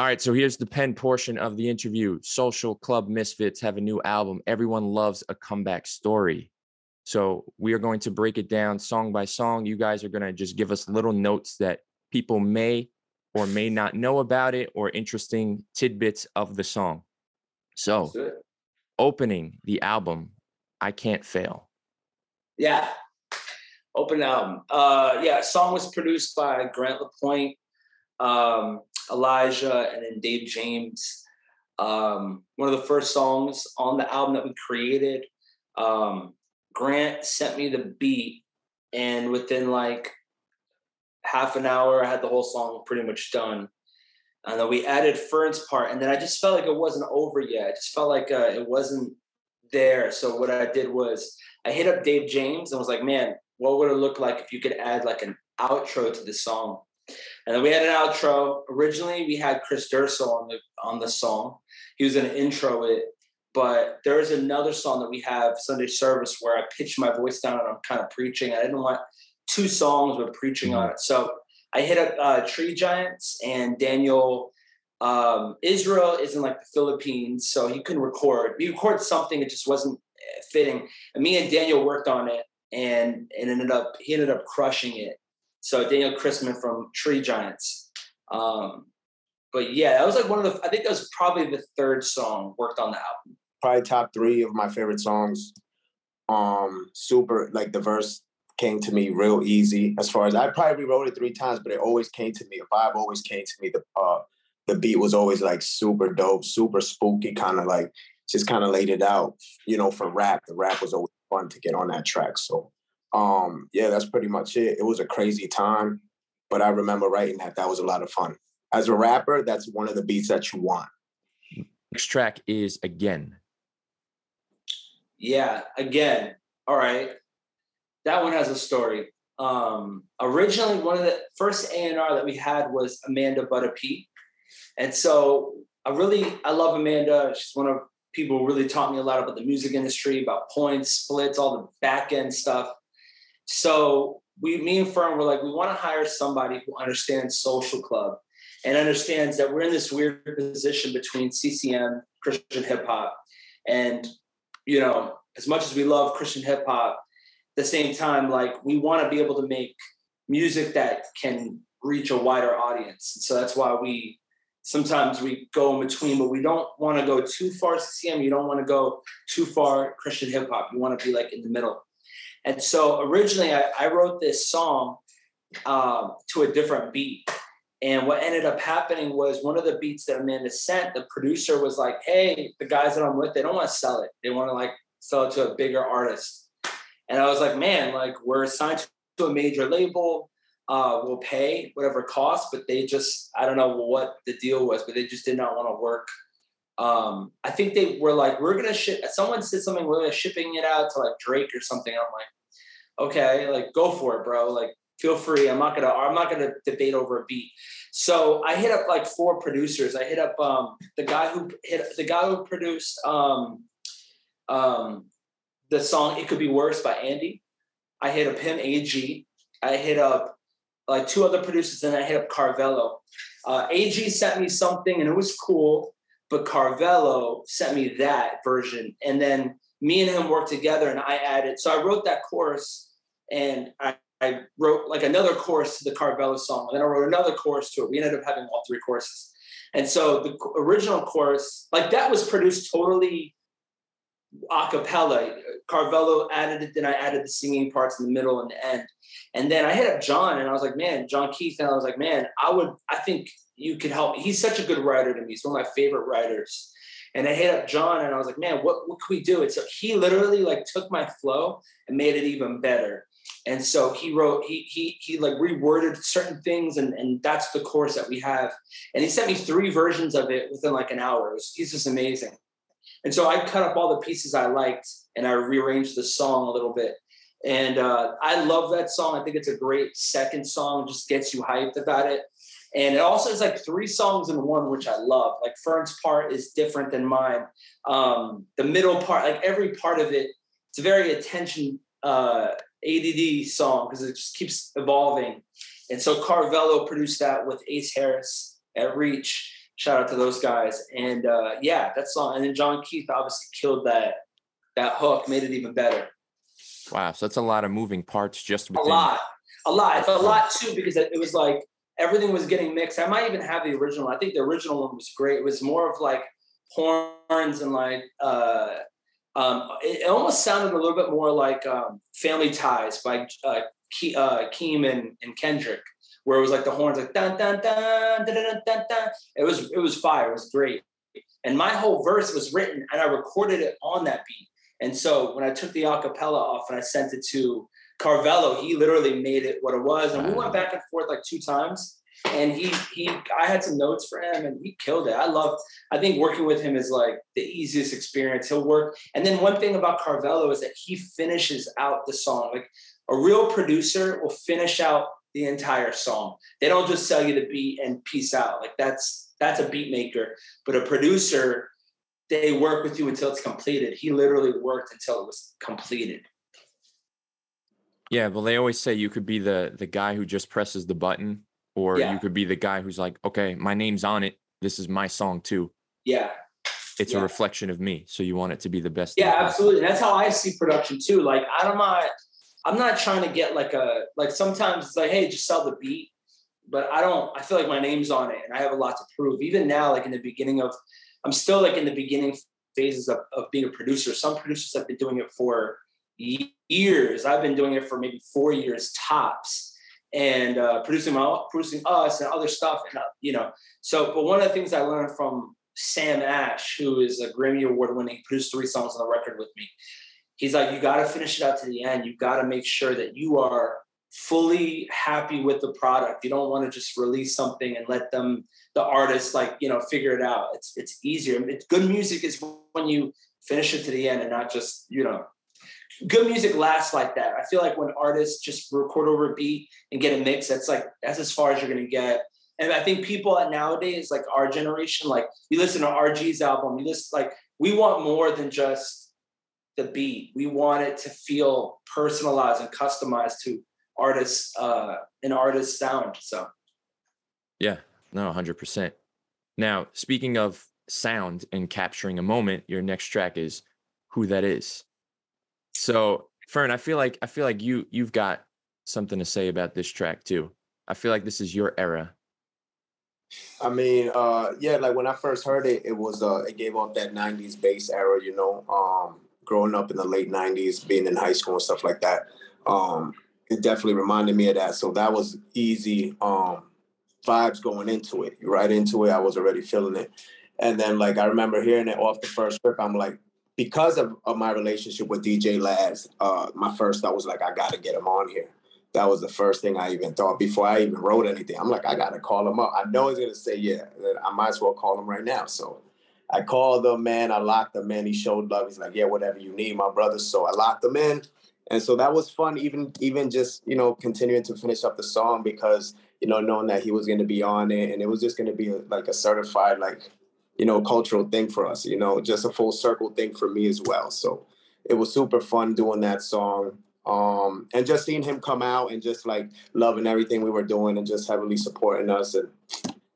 All right, so here's the pen portion of the interview. Social Club Misfits have a new album. Everyone loves a comeback story. So we are going to break it down song by song. You guys are going to just give us little notes that people may or may not know about it or interesting tidbits of the song. So, opening the album, I Can't Fail. Yeah. Open album. Uh yeah, song was produced by Grant Lapointe. Um Elijah, and then Dave James. Um, one of the first songs on the album that we created. Um, Grant sent me the beat, and within like half an hour, I had the whole song pretty much done. And then we added Fern's part, and then I just felt like it wasn't over yet. I just felt like uh, it wasn't there. So what I did was I hit up Dave James and was like, "Man, what would it look like if you could add like an outro to the song?" And then we had an outro. Originally, we had Chris Durso on the on the song. He was going to intro it, but there is another song that we have Sunday service where I pitch my voice down and I'm kind of preaching. I didn't want two songs with preaching on it, so I hit up uh, Tree Giants and Daniel. Um, Israel is in like the Philippines, so he couldn't record. We recorded something; it just wasn't eh, fitting. And me and Daniel worked on it, and and ended up he ended up crushing it. So Daniel Chrisman from Tree Giants. Um, but yeah, that was like one of the. I think that was probably the third song worked on the album. Probably top three of my favorite songs. Um, super like the verse came to me real easy. As far as I probably wrote it three times, but it always came to me. A vibe always came to me. The uh, the beat was always like super dope, super spooky, kind of like just kind of laid it out. You know, for rap, the rap was always fun to get on that track. So um, yeah, that's pretty much it. It was a crazy time, but I remember writing that. That was a lot of fun. As a rapper, that's one of the beats that you want. Next track is Again. Yeah, Again. All right. That one has a story. Um, originally, one of the first A&R that we had was Amanda Butta P. And so I really, I love Amanda. She's one of people who really taught me a lot about the music industry, about points, splits, all the back end stuff. So we, me and Fern were like, we want to hire somebody who understands social club and understands that we're in this weird position between CCM, Christian hip hop, and you know, as much as we love Christian hip hop, at the same time, like we want to be able to make music that can reach a wider audience. So that's why we sometimes we go in between, but we don't want to go too far CCM. You don't want to go too far Christian hip hop. You want to be like in the middle. And so originally I, I wrote this song um, to a different beat. And what ended up happening was one of the beats that Amanda sent, the producer was like, hey, the guys that I'm with, they don't want to sell it. They want to like sell it to a bigger artist. And I was like, man, like we're signed to a major label. Uh, we'll pay whatever costs, but they just, I don't know what the deal was, but they just did not want to work um, I think they were like, we're gonna ship. Someone said something, we're shipping it out to like Drake or something. I'm like, okay, like go for it, bro. Like feel free. I'm not gonna I'm not gonna debate over a beat. So I hit up like four producers. I hit up um, the guy who hit the guy who produced um, um, the song "It Could Be Worse" by Andy. I hit up him, AG. I hit up like two other producers, and I hit up Carvello. Uh, AG sent me something, and it was cool but Carvello sent me that version. And then me and him worked together and I added, so I wrote that chorus and I, I wrote like another chorus to the Carvello song. And then I wrote another chorus to it. We ended up having all three choruses. And so the original chorus, like that was produced totally a cappella. Carvello added it, then I added the singing parts in the middle and the end. And then I hit up John and I was like, man, John Keith. And I was like, man, I would, I think you could help me. He's such a good writer to me. He's one of my favorite writers. And I hit up John and I was like, man, what, what can we do? And so he literally like took my flow and made it even better. And so he wrote, he he he like reworded certain things, and, and that's the course that we have. And he sent me three versions of it within like an hour. Was, he's just amazing. And so I cut up all the pieces I liked and I rearranged the song a little bit. And uh, I love that song. I think it's a great second song, just gets you hyped about it. And it also is like three songs in one, which I love. Like Fern's part is different than mine. Um, the middle part, like every part of it, it's a very attention uh, ADD song because it just keeps evolving. And so Carvello produced that with Ace Harris at Reach. Shout out to those guys. And uh, yeah, that song. And then John Keith obviously killed that that hook, made it even better. Wow, so that's a lot of moving parts just within. A lot, a lot. It's a lot too because it was like everything was getting mixed. I might even have the original. I think the original one was great. It was more of like horns and like uh, um, it, it, almost sounded a little bit more like um, Family Ties by uh, Ke- uh, Keem and, and Kendrick, where it was like the horns like dun dun dun dun dun dun dun. It was it was fire. It was great. And my whole verse was written, and I recorded it on that beat. And so when I took the acapella off and I sent it to Carvello, he literally made it what it was. And we went back and forth like two times. And he he I had some notes for him and he killed it. I love I think working with him is like the easiest experience. He'll work. And then one thing about Carvello is that he finishes out the song. Like a real producer will finish out the entire song. They don't just sell you the beat and peace out. Like that's that's a beat maker. But a producer they work with you until it's completed. He literally worked until it was completed. Yeah, well, they always say you could be the the guy who just presses the button, or yeah. you could be the guy who's like, okay, my name's on it. This is my song too. Yeah. It's yeah. a reflection of me. So you want it to be the best. Yeah, absolutely. That's how I see production too. Like I'm not I'm not trying to get like a like sometimes it's like, hey, just sell the beat. But I don't I feel like my name's on it and I have a lot to prove. Even now, like in the beginning of I'm still like in the beginning phases of, of being a producer. Some producers have been doing it for years. I've been doing it for maybe four years tops, and uh, producing my producing us and other stuff. And uh, you know, so but one of the things I learned from Sam Ash, who is a Grammy Award winning, produced three songs on the record with me. He's like, you got to finish it out to the end. You got to make sure that you are fully happy with the product. You don't want to just release something and let them the artist like you know figure it out. It's it's easier. It's good music is when you finish it to the end and not just you know. Good music lasts like that. I feel like when artists just record over a beat and get a mix, that's like that's as far as you're gonna get. And I think people nowadays, like our generation, like you listen to RG's album, you listen like we want more than just the beat. We want it to feel personalized and customized to artists, uh, an artist's sound. So yeah, no, 100%. Now, speaking of sound and capturing a moment, your next track is Who That Is. So, Fern, I feel like I feel like you you've got something to say about this track too. I feel like this is your era. I mean, uh yeah, like when I first heard it, it was uh it gave off that 90s bass era, you know, um growing up in the late 90s, being in high school and stuff like that. Um it definitely reminded me of that. So that was easy um vibes going into it. Right into it, I was already feeling it. And then like I remember hearing it off the first trip, I'm like, because of, of my relationship with DJ Laz, uh, my first thought was like, I gotta get him on here. That was the first thing I even thought before I even wrote anything. I'm like, I gotta call him up. I know he's gonna say yeah. I might as well call him right now. So I called him, man. I locked him in. He showed love. He's like, yeah, whatever you need, my brother. So I locked him in. And so that was fun, even even just, you know, continuing to finish up the song because you know, knowing that he was going to be on it, and it was just going to be like a certified, like, you know, cultural thing for us. You know, just a full circle thing for me as well. So it was super fun doing that song. Um, and just seeing him come out and just like loving everything we were doing and just heavily supporting us, and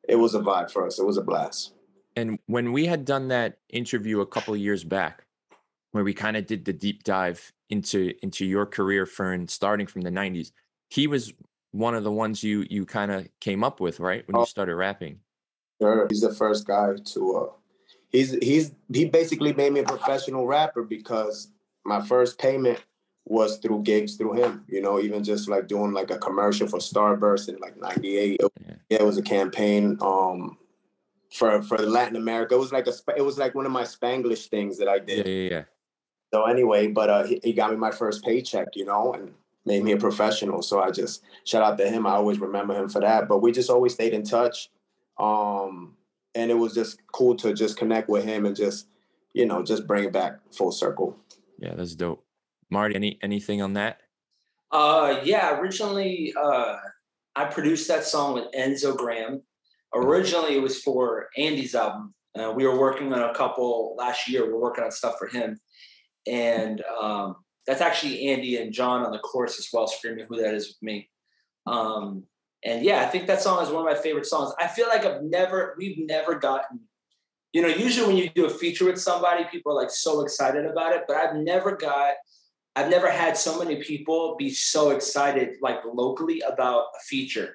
it was a vibe for us. It was a blast. And when we had done that interview a couple of years back, where we kind of did the deep dive into into your career, Fern, starting from the '90s, he was one of the ones you you kind of came up with, right? When you oh. started rapping. Sure, he's the first guy to. Uh, he's he's he basically made me a professional rapper because my first payment was through gigs through him. You know, even just like doing like a commercial for Starburst in like '98. Yeah. yeah, it was a campaign. Um, for for Latin America, it was like a it was like one of my Spanglish things that I did. Yeah, yeah, yeah. So anyway, but uh, he, he got me my first paycheck, you know, and made me a professional. So I just shout out to him. I always remember him for that. But we just always stayed in touch. Um, and it was just cool to just connect with him and just, you know, just bring it back full circle. Yeah, that's dope. Marty, any anything on that? Uh yeah, originally uh I produced that song with Enzo Graham. Originally it was for Andy's album. Uh, we were working on a couple last year. We are working on stuff for him. And um that's actually Andy and John on the chorus as well, screaming who that is with me. Um, And yeah, I think that song is one of my favorite songs. I feel like I've never, we've never gotten, you know, usually when you do a feature with somebody, people are like so excited about it, but I've never got, I've never had so many people be so excited, like locally, about a feature.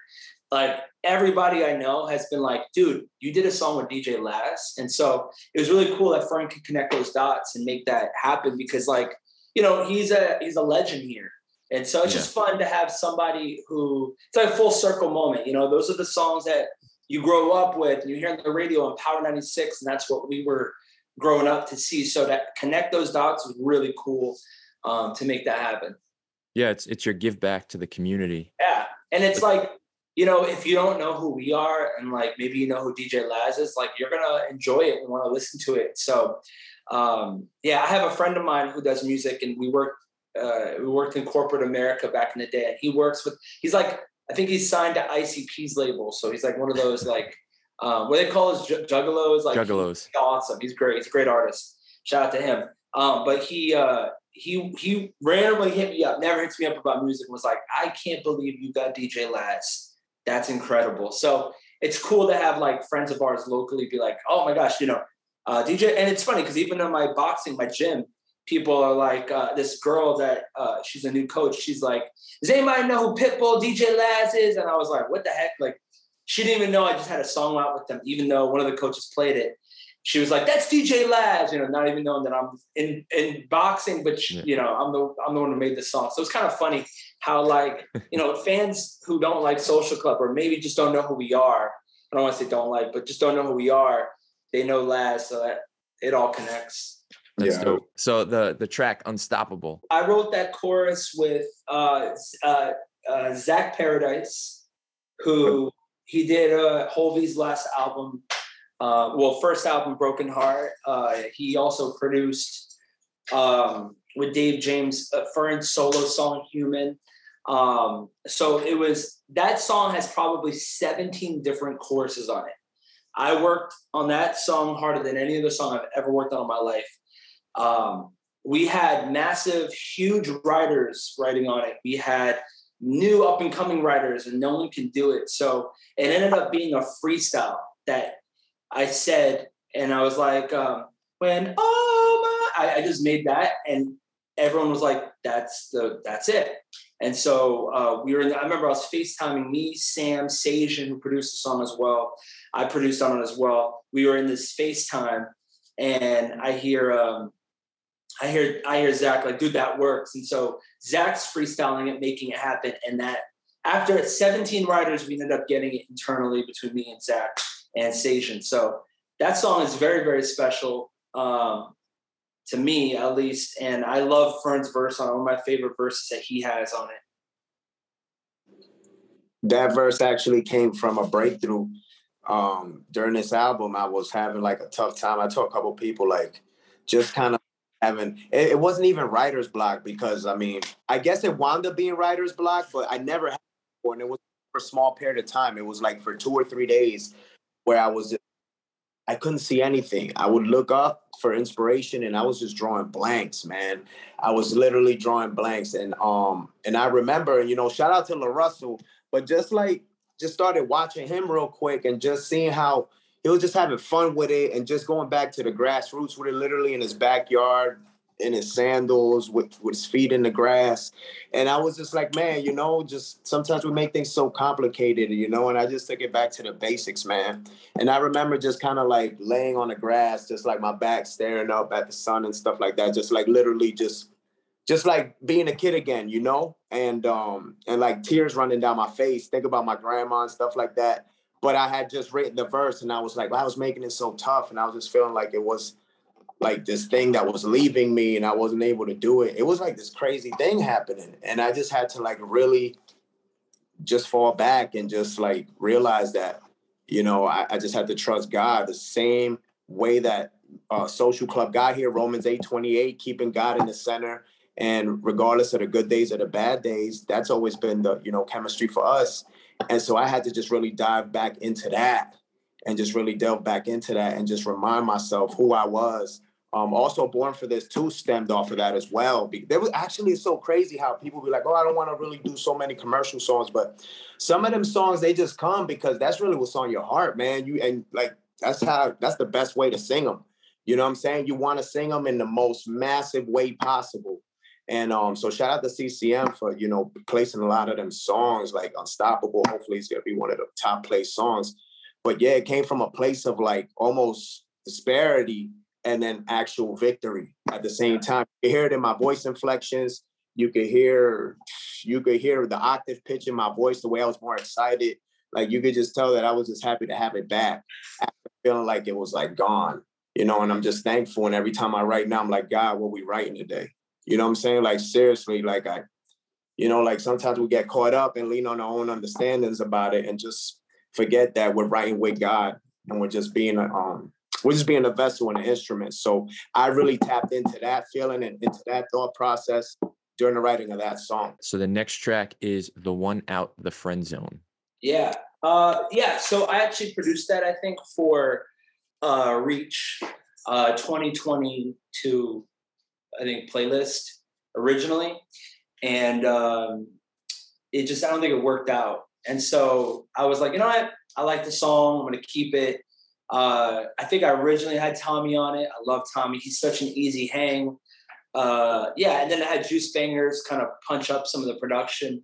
Like everybody I know has been like, dude, you did a song with DJ Laz. And so it was really cool that Fern could connect those dots and make that happen because, like, you know, he's a he's a legend here. And so it's yeah. just fun to have somebody who it's like a full circle moment. You know, those are the songs that you grow up with and you hear on the radio on Power 96, and that's what we were growing up to see. So that connect those dots was really cool um, to make that happen. Yeah, it's it's your give back to the community. Yeah. And it's like, you know, if you don't know who we are and like maybe you know who DJ Laz is, like you're gonna enjoy it and want to listen to it. So um, yeah, I have a friend of mine who does music and we work uh, we worked in corporate America back in the day, and he works with. He's like, I think he's signed to ICP's label, so he's like one of those like, um, what they call his juggalos. Like juggalos. He's awesome. He's great. He's a great artist. Shout out to him. Um, but he uh, he he randomly hit me up. Never hits me up about music. Was like, I can't believe you got DJ Laz. That's incredible. So it's cool to have like friends of ours locally be like, oh my gosh, you know, uh, DJ. And it's funny because even in my boxing, my gym, people are like, uh, this girl that uh, she's a new coach. She's like, does anybody know who Pitbull DJ Laz is? And I was like, what the heck? Like, she didn't even know I just had a song out with them, even though one of the coaches played it. She was like, "That's DJ Laz," you know, not even knowing that I'm in in boxing, but she, yeah. you know, I'm the I'm the one who made the song. So it's kind of funny how like you know fans who don't like Social Club or maybe just don't know who we are. I don't want to say don't like, but just don't know who we are. They know Laz, so that it all connects. That's yeah. dope. So the the track "Unstoppable." I wrote that chorus with uh, uh, uh, Zach Paradise, who he did uh, Hulvey's last album. Uh, well, first album, Broken Heart. Uh, he also produced um, with Dave James a Fern's solo song "Human." Um, so it was that song has probably 17 different choruses on it. I worked on that song harder than any other song I've ever worked on in my life. Um, we had massive, huge writers writing on it. We had new up and coming writers, and no one can do it. So it ended up being a freestyle that I said, and I was like, um, when oh I, I, just made that, and everyone was like, that's the that's it. And so uh, we were in. The, I remember I was FaceTiming me, Sam, Sajan, who produced the song as well. I produced on it as well. We were in this FaceTime, and I hear um, I hear I hear Zach like, dude, that works. And so Zach's freestyling it, making it happen. And that after 17 writers, we ended up getting it internally between me and Zach and Sajan. So that song is very, very special um, to me, at least. And I love Fern's verse on it, one of my favorite verses that he has on it. That verse actually came from a breakthrough um, during this album. I was having like a tough time. I told a couple people like just kind of having it, it, wasn't even writer's block because I mean I guess it wound up being writer's block, but I never had one. and it was for a small period of time. It was like for two or three days where I was I couldn't see anything. I would look up for inspiration and I was just drawing blanks, man. I was literally drawing blanks. And um and I remember, you know, shout out to LaRussell, but just like just started watching him real quick and just seeing how he was just having fun with it and just going back to the grassroots with it, literally in his backyard, in his sandals, with, with his feet in the grass. And I was just like, man, you know, just sometimes we make things so complicated, you know, and I just took it back to the basics, man. And I remember just kind of like laying on the grass, just like my back staring up at the sun and stuff like that, just like literally just just like being a kid again, you know, and um and like tears running down my face. Think about my grandma and stuff like that but I had just written the verse and I was like, well, I was making it so tough and I was just feeling like it was like this thing that was leaving me and I wasn't able to do it. It was like this crazy thing happening. And I just had to like really just fall back and just like realize that, you know, I, I just had to trust God the same way that uh, social club got here, Romans 8 28, keeping God in the center. And regardless of the good days or the bad days, that's always been the, you know, chemistry for us. And so I had to just really dive back into that and just really delve back into that and just remind myself who I was Um, also, Born for This too stemmed off of that as well. There was actually so crazy how people be like, "Oh, I don't want to really do so many commercial songs," but some of them songs they just come because that's really what's on your heart, man. You and like that's how that's the best way to sing them. You know what I'm saying? You want to sing them in the most massive way possible. And um, so shout out to CCM for you know placing a lot of them songs like Unstoppable. Hopefully, it's gonna be one of the top place songs. But yeah, it came from a place of like almost disparity and then actual victory at the same time. You hear it in my voice inflections. You could hear, you could hear the octave pitch in my voice, the way I was more excited. Like you could just tell that I was just happy to have it back, after feeling like it was like gone, you know. And I'm just thankful. And every time I write now, I'm like, God, what we writing today? You know what I'm saying? Like seriously, like I, you know, like sometimes we get caught up and lean on our own understandings about it and just forget that we're writing with God and we're just being um we're just being a vessel and an instrument. So I really tapped into that feeling and into that thought process during the writing of that song. So the next track is the one out the friend zone. Yeah. Uh yeah. So I actually produced that, I think, for uh Reach uh 2022, I think, playlist originally. And um it just I don't think it worked out. And so I was like, you know what? I like the song. I'm gonna keep it. Uh, I think I originally had Tommy on it. I love Tommy. He's such an easy hang. Uh, yeah, and then I had JuiceBangers kind of punch up some of the production.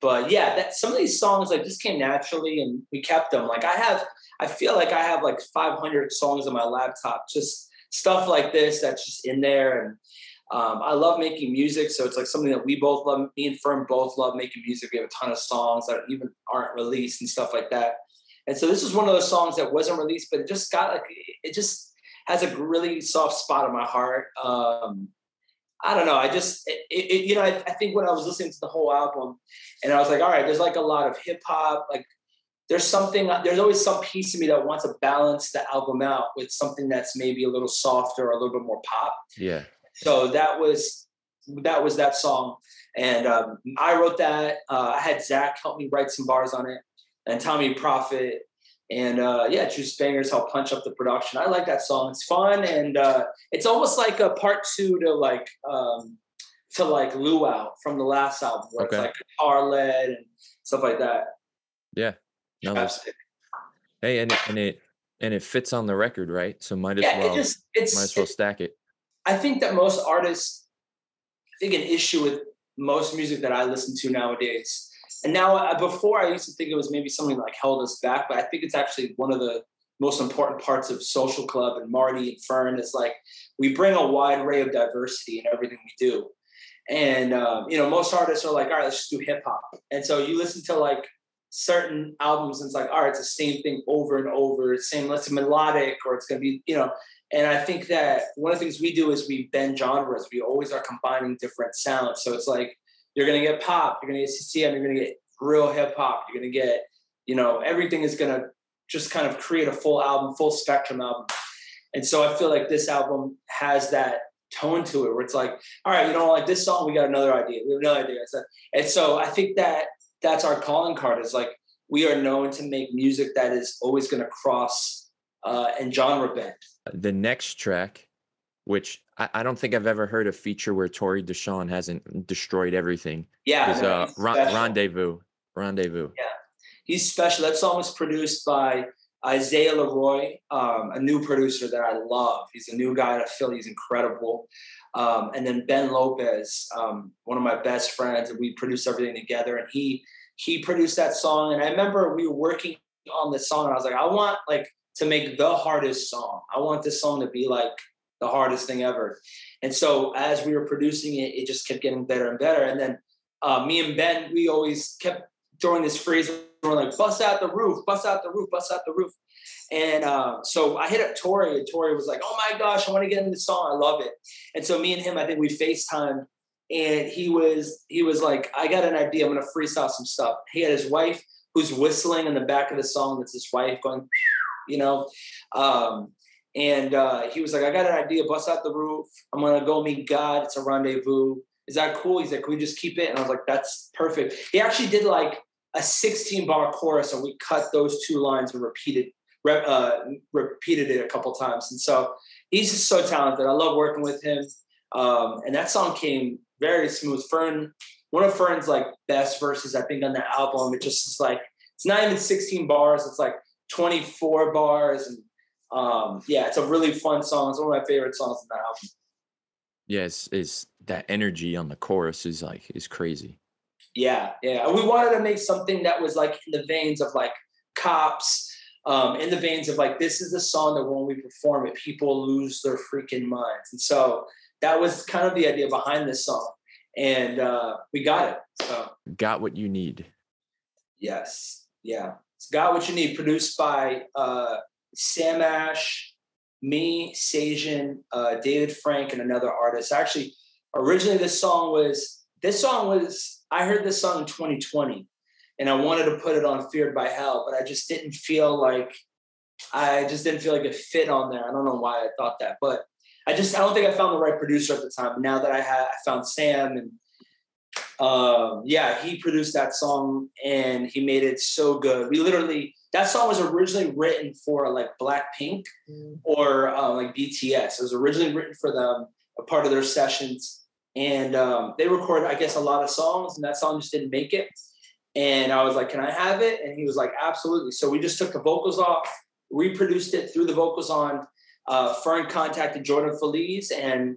But yeah, that some of these songs like just came naturally, and we kept them. Like I have, I feel like I have like 500 songs on my laptop, just stuff like this that's just in there. And um, I love making music, so it's like something that we both love. Me and Fern both love making music. We have a ton of songs that even aren't released and stuff like that. And so this was one of those songs that wasn't released, but it just got like it just has a really soft spot in my heart. Um, I don't know. I just, it, it, you know, I, I, think when I was listening to the whole album, and I was like, all right, there's like a lot of hip hop. Like, there's something. There's always some piece of me that wants to balance the album out with something that's maybe a little softer or a little bit more pop. Yeah. So that was that was that song, and um, I wrote that. Uh, I had Zach help me write some bars on it and Tommy Prophet. And uh, yeah, JuiceBangers help punch up the production. I like that song. It's fun and uh, it's almost like a part two to like um, to like Luau from the last album, where okay. it's like guitar led and stuff like that. Yeah, no, hey, and it, and it and it fits on the record, right? So might as yeah, well it just, it's, might as well stack it. I think that most artists, I think an issue with most music that I listen to nowadays and now, uh, before I used to think it was maybe something like held us back, but I think it's actually one of the most important parts of Social Club and Marty and Fern is like we bring a wide array of diversity in everything we do. And um, you know, most artists are like, all right, let's just do hip hop. And so you listen to like certain albums, and it's like, all right, it's the same thing over and over. It's same, let's melodic, or it's gonna be, you know. And I think that one of the things we do is we bend genres. We always are combining different sounds. So it's like you're gonna get pop, you're gonna get CCM, you're gonna get real hip hop, you're gonna get, you know, everything is gonna just kind of create a full album, full spectrum album. And so I feel like this album has that tone to it where it's like, all right, you know, like this song, we got another idea, we have another idea. And so I think that that's our calling card is like we are known to make music that is always going to cross uh, and genre bend. The next track which I, I, don't think I've ever heard a feature where Torey D'Shaun hasn't destroyed everything. Yeah, no, uh, rendezvous, rendezvous. Yeah, he's special. That song was produced by Isaiah Leroy, um, a new producer that I love. He's a new guy out of Philly. He's incredible. Um, and then Ben Lopez, um, one of my best friends, and we produced everything together. And he he produced that song. And I remember we were working on this song, and I was like, I want like to make the hardest song. I want this song to be like the hardest thing ever. And so as we were producing it, it just kept getting better and better. And then uh, me and Ben, we always kept throwing this phrase, we're like, bust out the roof, bust out the roof, bust out the roof. And uh, so I hit up Torey, and Torey was like, oh my gosh, I want to get in the song. I love it. And so me and him, I think we FaceTime and he was he was like, I got an idea. I'm gonna freestyle some stuff. He had his wife who's whistling in the back of the song. That's his wife going, you know. Um, and uh, he was like, I got an idea, bust out the roof. I'm gonna go meet God. It's a rendezvous. Is that cool? He's like, Can we just keep it? And I was like, That's perfect. He actually did like a 16 bar chorus, and we cut those two lines and repeated re- uh, repeated it a couple times. And so he's just so talented. I love working with him. Um, and that song came very smooth. Fern, one of Fern's like best verses, I think, on the album. It just is like it's not even 16 bars. It's like 24 bars, and um, yeah, it's a really fun song. It's one of my favorite songs in the album. Yes, is that energy on the chorus is like is crazy. Yeah, yeah. We wanted to make something that was like in the veins of like cops, um, in the veins of like this is the song that when we perform it, people lose their freaking minds. And so that was kind of the idea behind this song. And uh, we got it. So got what you need. Yes. Yeah. It's got what you need. Produced by uh, Sam Ash, me, Sajan, uh, David Frank, and another artist. Actually, originally this song was this song was I heard this song in 2020 and I wanted to put it on Feared by Hell, but I just didn't feel like I just didn't feel like it fit on there. I don't know why I thought that, but I just I don't think I found the right producer at the time. Now that I had I found Sam and um, yeah, he produced that song and he made it so good. We literally that song was originally written for like Blackpink mm. or uh, like BTS. It was originally written for them, a part of their sessions, and um, they recorded I guess a lot of songs, and that song just didn't make it. And I was like, "Can I have it?" And he was like, "Absolutely." So we just took the vocals off, reproduced it, threw the vocals on. Uh, Fern contacted Jordan Feliz, and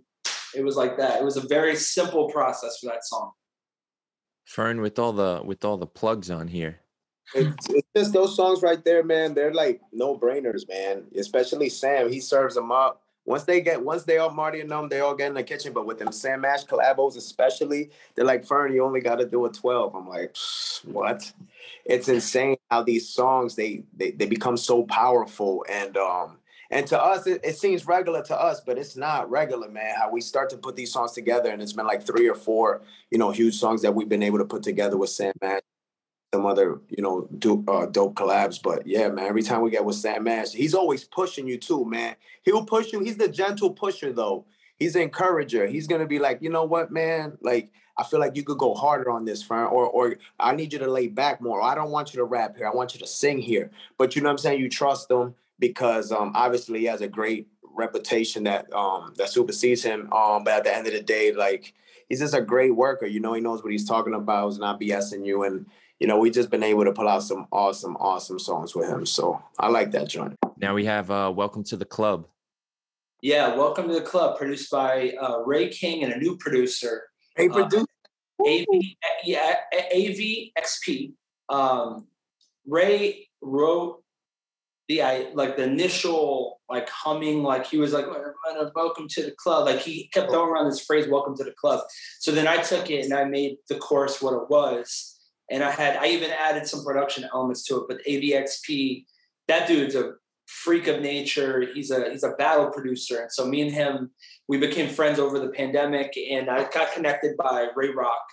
it was like that. It was a very simple process for that song. Fern, with all the with all the plugs on here. It's, it's just those songs right there, man. They're like no brainers, man. Especially Sam, he serves them up. Once they get, once they all Marty and them, they all get in the kitchen. But with them Sam Ash collabos, especially, they're like, Fern, you only got to do a twelve. I'm like, what? It's insane how these songs they they they become so powerful and um and to us, it, it, seems regular to us, but it's not regular, man. How we start to put these songs together, and it's been like three or four, you know, huge songs that we've been able to put together with Sam Ash, some other, you know, do, uh, dope collabs. But yeah, man, every time we get with Sam Ash, he's always pushing you too, man. He'll push you. He's the gentle pusher, though. He's the encourager. He's gonna be like, you know what, man, like. I feel like you could go harder on this, friend, or or I need you to lay back more. I don't want you to rap here. I want you to sing here. But you know what I'm saying? You trust them because um, obviously he has a great reputation that um, that supersedes him. Um, but at the end of the day, like he's just a great worker. You know, he knows what he's talking about. He's not BSing you, and you know, we've just been able to pull out some awesome, awesome songs with him. So I like that joint. Now we have uh, "Welcome to the Club." Yeah, "Welcome to the Club," produced by uh, Ray King and a new producer. Hey, producer. Uh, AV, yeah, AVXP. Um, Ray wrote the I like the initial like humming, like he was like, "Welcome to the club." Like he kept throwing around this phrase, "Welcome to the club." So then I took it and I made the chorus what it was, and I had I even added some production elements to it. But AVXP, that dude's a freak of nature. He's a he's a battle producer, and so me and him we became friends over the pandemic, and I got connected by Ray Rock,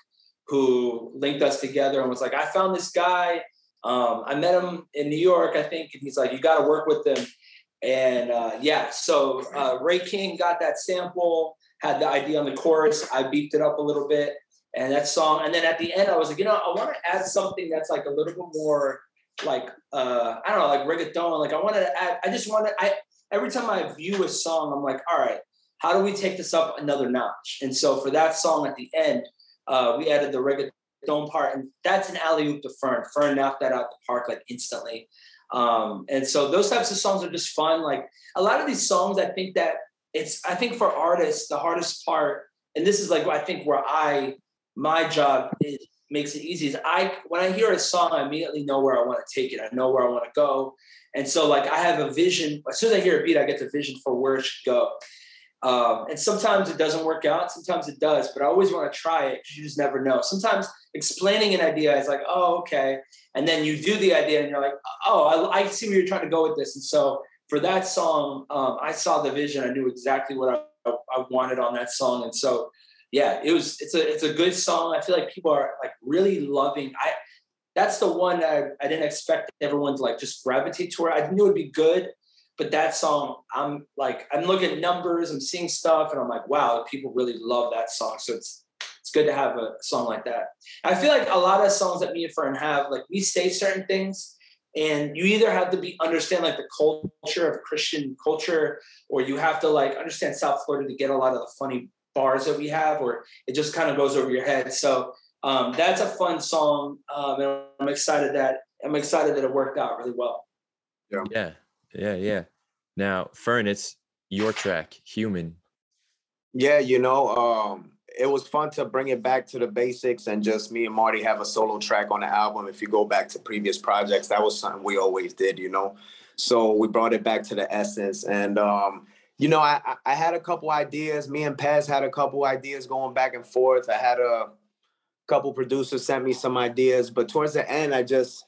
who linked us together and was like, "I found this guy." Um, I met him in New York, I think, and he's like, "You got to work with them." And uh, yeah, so uh, Ray King got that sample, had the idea on the chorus. I beefed it up a little bit, and that song. And then at the end, I was like, you know, I want to add something that's like a little bit more like uh, I don't know, like reggaeton. Like I wanted to add. I just wanted. I every time I view a song, I'm like, all right, how do we take this up another notch? And so for that song at the end, uh, we added the reggaeton part. And that's an alley oop to Fern. Fern knocked that out the park like instantly. Um, and so those types of songs are just fun. Like a lot of these songs, I think that it's, I think for artists, the hardest part, and this is like, I think where I, my job is, makes it easy is I, when I hear a song, I immediately know where I want to take it. I know where I want to go. And so like I have a vision, as soon as I hear a beat, I get the vision for where it should go. Um, and sometimes it doesn't work out, sometimes it does, but I always want to try it because you just never know. Sometimes explaining an idea is like, oh, okay. And then you do the idea and you're like, oh, I, I see where you're trying to go with this. And so for that song, um, I saw the vision. I knew exactly what I, I wanted on that song. And so, yeah, it was, it's a, it's a good song. I feel like people are like really loving. I, that's the one I, I didn't expect everyone to like just gravitate toward. I knew it'd be good, but that song, I'm like, I'm looking at numbers, I'm seeing stuff, and I'm like, wow, people really love that song. So it's it's good to have a song like that. I feel like a lot of songs that me and Fern have, like we say certain things, and you either have to be understand like the culture of Christian culture, or you have to like understand South Florida to get a lot of the funny bars that we have, or it just kind of goes over your head. So um, that's a fun song, um, and I'm excited that I'm excited that it worked out really well. Yeah, yeah, yeah, yeah. Now, Fern, it's your track, "Human." Yeah, you know, um, it was fun to bring it back to the basics and just me and Marty have a solo track on the album. If you go back to previous projects, that was something we always did, you know. So we brought it back to the essence. And um, you know, I I had a couple ideas. Me and Pez had a couple ideas going back and forth. I had a couple producers sent me some ideas, but towards the end, I just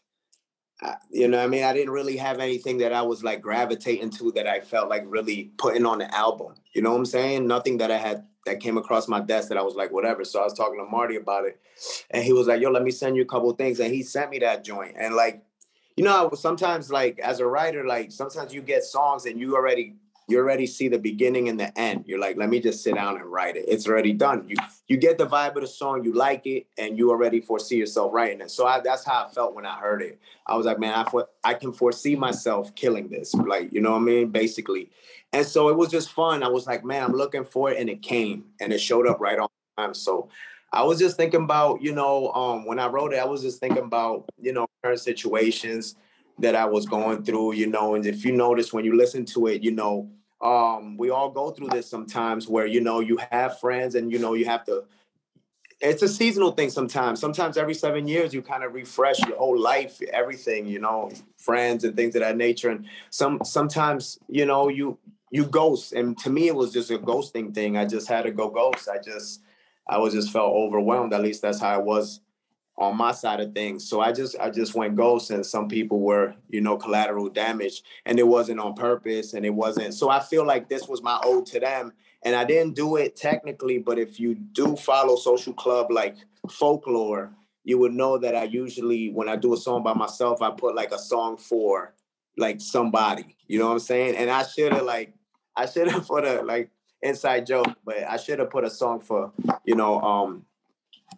you know, I mean, I didn't really have anything that I was like gravitating to that I felt like really putting on the album. You know what I'm saying? Nothing that I had that came across my desk that I was like, whatever. So I was talking to Marty about it, and he was like, "Yo, let me send you a couple things," and he sent me that joint. And like, you know, sometimes like as a writer, like sometimes you get songs and you already you already see the beginning and the end. You're like, let me just sit down and write it. It's already done. You you get the vibe of the song, you like it, and you already foresee yourself writing it. So I, that's how I felt when I heard it. I was like, man, I I can foresee myself killing this, like you know what I mean, basically. And so it was just fun. I was like, man, I'm looking for it, and it came, and it showed up right on time. So I was just thinking about, you know, um, when I wrote it, I was just thinking about, you know, current situations that I was going through, you know, and if you notice when you listen to it, you know, um, we all go through this sometimes where, you know, you have friends and, you know, you have to, it's a seasonal thing sometimes. Sometimes every seven years you kind of refresh your whole life, everything, you know, friends and things of that nature. And some sometimes, you know, you you ghost. And to me it was just a ghosting thing. I just had to go ghost. I just I was just felt overwhelmed. At least that's how I was on my side of things. So I just I just went ghost and some people were, you know, collateral damage and it wasn't on purpose and it wasn't. So I feel like this was my ode to them and I didn't do it technically, but if you do follow social club like folklore, you would know that I usually when I do a song by myself, I put like a song for like somebody. You know what I'm saying? And I should have like I should have put a like inside joke, but I should have put a song for, you know, um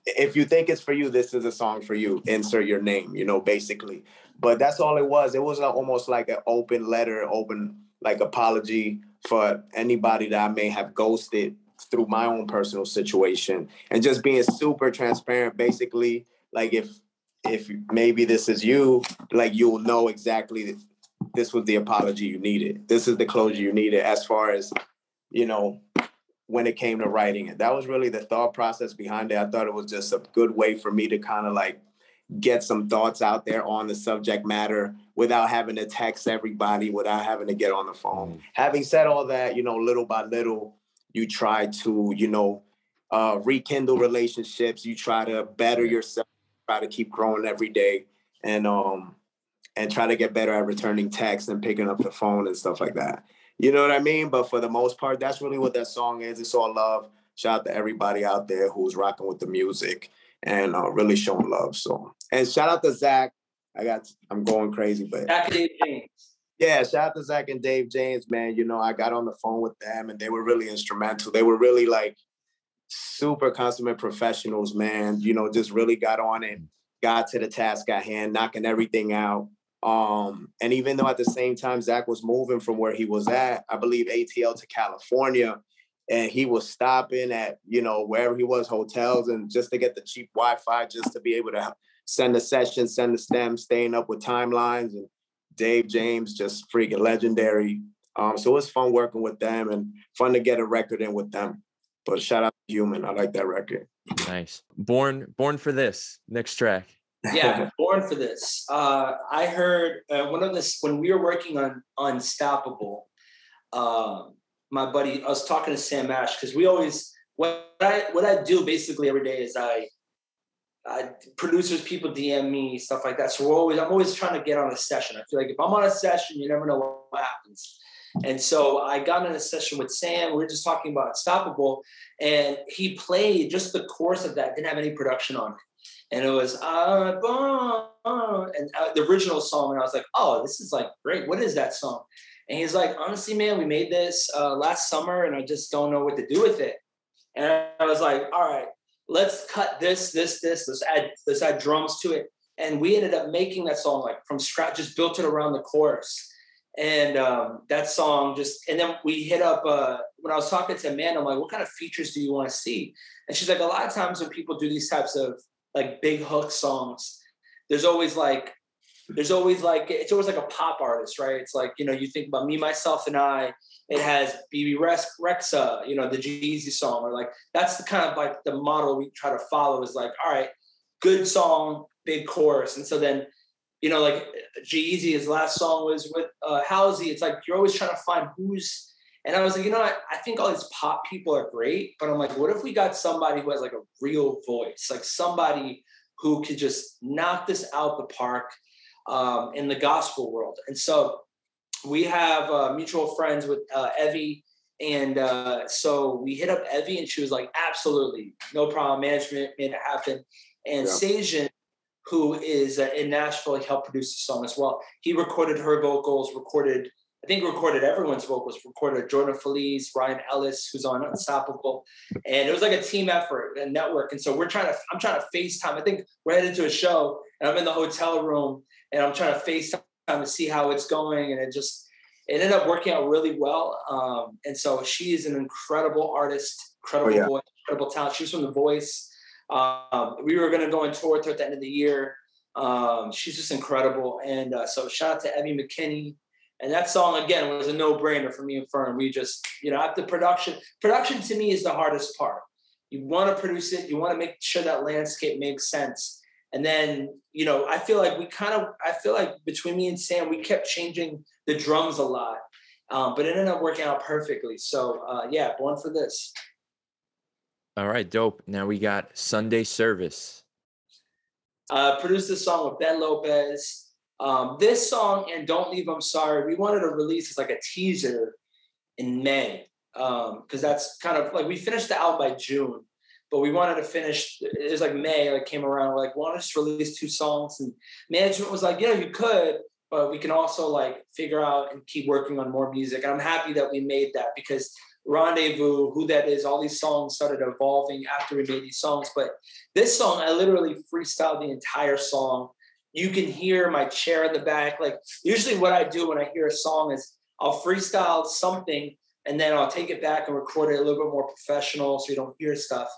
if you think it's for you, this is a song for you. Insert your name, you know, basically. But that's all it was. It was almost like an open letter, open like apology for anybody that I may have ghosted through my own personal situation, and just being super transparent. Basically, like if if maybe this is you, like you'll know exactly this was the apology you needed. This is the closure you needed as far as you know when it came to writing it. That was really the thought process behind it. I thought it was just a good way for me to kind of like get some thoughts out there on the subject matter without having to text everybody, without having to get on the phone. Mm. Having said all that, you know, little by little, you try to, you know, uh, rekindle relationships. You try to better yourself, try to keep growing every day, and um, and try to get better at returning texts and picking up the phone and stuff like that. You know what I mean? But for the most part, that's really what that song is. It's all love. Shout out to everybody out there who's rocking with the music and uh, really showing love. So, and shout out to Zach. I got, I'm going crazy, but Zach Dave James. Yeah, shout out to Zach and Dave James, man. You know, I got on the phone with them and they were really instrumental. They were really like super consummate professionals, man. You know, just really got on it, got to the task at hand, knocking everything out. Um, and even though at the same time Zach was moving from where he was at, I believe ATL to California, and he was stopping at you know wherever he was, hotels, and just to get the cheap Wi-Fi, just to be able to send the session, send the stem, staying up with timelines. And Dave James, just freaking legendary. Um, so it was fun working with them and fun to get a record in with them. But shout out to Human, I like that record. Nice. Born, born for this next track yeah, born for this. Uh, I heard uh, one of this when we were working on Unstoppable. Uh, my buddy, I was talking to Sam Ash because we always what I what I do basically every day is I, I producers people DM me stuff like that. So we're always I'm always trying to get on a session. I feel like if I'm on a session, you never know what happens. And so I got in a session with Sam. We were just talking about Unstoppable, and he played just the course of that. Didn't have any production on it and it was uh, and uh, the original song and i was like oh this is like great. What is that song? And he's like honestly man we made this uh, last summer and i just don't know what to do with it. And i was like all right let's cut this this this let's add let's add drums to it. And we ended up making that song like from scratch, just built it around the chorus. And um, that song just, and then we hit up, uh, when I was talking to Amanda, I'm like, what kind of features do you want to see? And she's like, a lot of times when people do these types of like big hook songs, there's always like, there's always like, it's always like a pop artist, right? It's like, you know, you think about me, myself, and I, it has BB Bebe Rexha, you know, the G-Eazy song, or like, that's the kind of like the model we try to follow is like, all right, good song, big chorus. And so then, you know, like G-Eazy, his last song was with uh, Halsey. It's like you're always trying to find who's. And I was like, you know, I, I think all these pop people are great, but I'm like, what if we got somebody who has like a real voice, like somebody who could just knock this out the park um, in the gospel world? And so we have uh, mutual friends with uh, Evvie. And uh, so we hit up Evvie, and she was like, absolutely, no problem. Management made it happen. And yeah. Sajan, who is uh, in Nashville, he helped produce the song as well. He recorded her vocals, recorded, I think recorded everyone's vocals, recorded Jordan Feliz, Ryan Ellis, who's on Unstoppable. And it was like a team effort and network. And so we're trying to, I'm trying to FaceTime. I think we're headed to a show and I'm in the hotel room and I'm trying to FaceTime to see how it's going. And it just, it ended up working out really well. Um, and so she is an incredible artist, incredible oh, yeah. voice, incredible talent. She's from The Voice. Um, we were going to go on tour with her at the end of the year. Um, she's just incredible. And uh, so shout out to Evvie McKinney. And that song again was a no-brainer for me and Fern. We just, you know, after production, production to me is the hardest part. You want to produce it, you want to make sure that landscape makes sense. And then, you know, I feel like we kind of, I feel like between me and Sam, we kept changing the drums a lot, um, but it ended up working out perfectly. So, uh, yeah, born for this. All right, dope. Now we got Sunday Service. Uh, produced this song with Ben Lopez. Um, this song and Don't Leave I'm Sorry, we wanted to release as like a teaser in May. Um, because that's kind of like we finished the album by June, but we wanted to finish it was like May, like came around, we're like, want us to release two songs. And management was like, yeah, you could, but we can also like figure out and keep working on more music. And I'm happy that we made that because Rendezvous, Who That Is, all these songs started evolving after we made these songs. But this song, I literally freestyled the entire song. You can hear my chair in the back. Like usually what I do when I hear a song is I'll freestyle something and then I'll take it back and record it a little bit more professional so you don't hear stuff.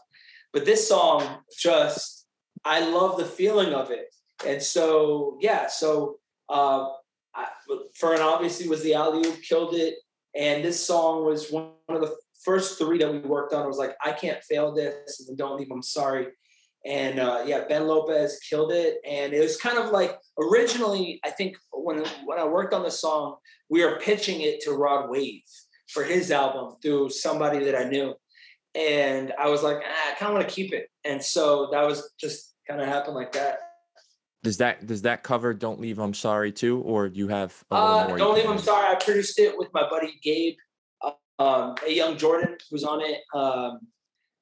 But this song just I love the feeling of it. And so yeah, so uh I, Fern obviously was the alley who killed it. And this song was one of the first three that we worked on. It was like, I can't fail this, and don't leave, I'm sorry. And uh, yeah, Ben Lopez killed it. And it was kind of like originally, I think when when I worked on the song, we were pitching it to Rod Wave for his album through somebody that I knew. And I was like, ah, I kind of want to keep it. And so that was just kind of happened like that. Does that does that cover "Don't Leave"? I'm sorry too, or do you have? Uh, "Don't Leave." I'm sorry. I produced it with my buddy Gabe, um, a young Jordan who's on it. Um,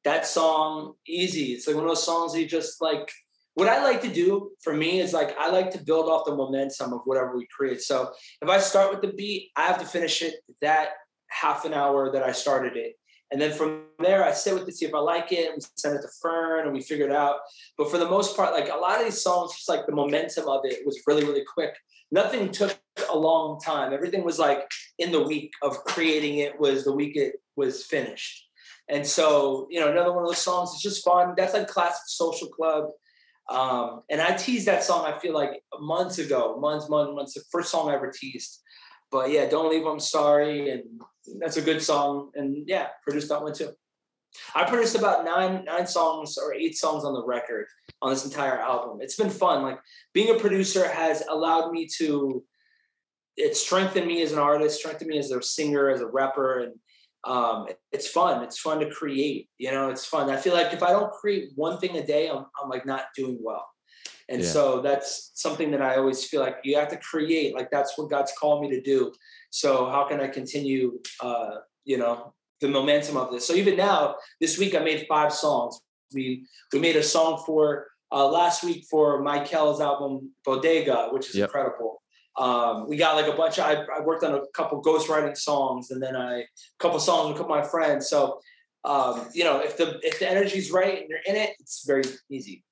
that song, easy. It's like one of those songs you just like. What I like to do for me is like I like to build off the momentum of whatever we create. So if I start with the beat, I have to finish it that half an hour that I started it. And then from there, I sit with it, see if I like it. We send it to Fern and we figure it out. But for the most part, like a lot of these songs, just like the momentum of it was really, really quick. Nothing took a long time. Everything was like in the week of creating it was the week it was finished. And so, you know, another one of those songs is just fun. That's like classic social club. Um, and I teased that song, I feel like months ago, months, months, months, the first song I ever teased. But yeah, Don't Leave, I'm Sorry. And that's a good song. And yeah, produced that one too. I produced about nine nine songs or eight songs on the record on this entire album. It's been fun. Like being a producer has allowed me to it strengthened me as an artist, strengthened me as a singer, as a rapper, and um, it's fun. It's fun to create. You know, it's fun. I feel like if I don't create one thing a day, I'm, I'm like not doing well. And yeah. so that's something that I always feel like you have to create. Like that's what God's called me to do. So how can I continue, uh, you know, the momentum of this? So even now, this week I made five songs. We we made a song for uh, last week for Michael's album Bodega, which is yep. incredible. Um, we got like a bunch of, I, I, worked on a couple ghostwriting songs and then I, a couple songs with a couple of my friends. So, um, you know, if the, if the energy's right and you're in it, it's very easy.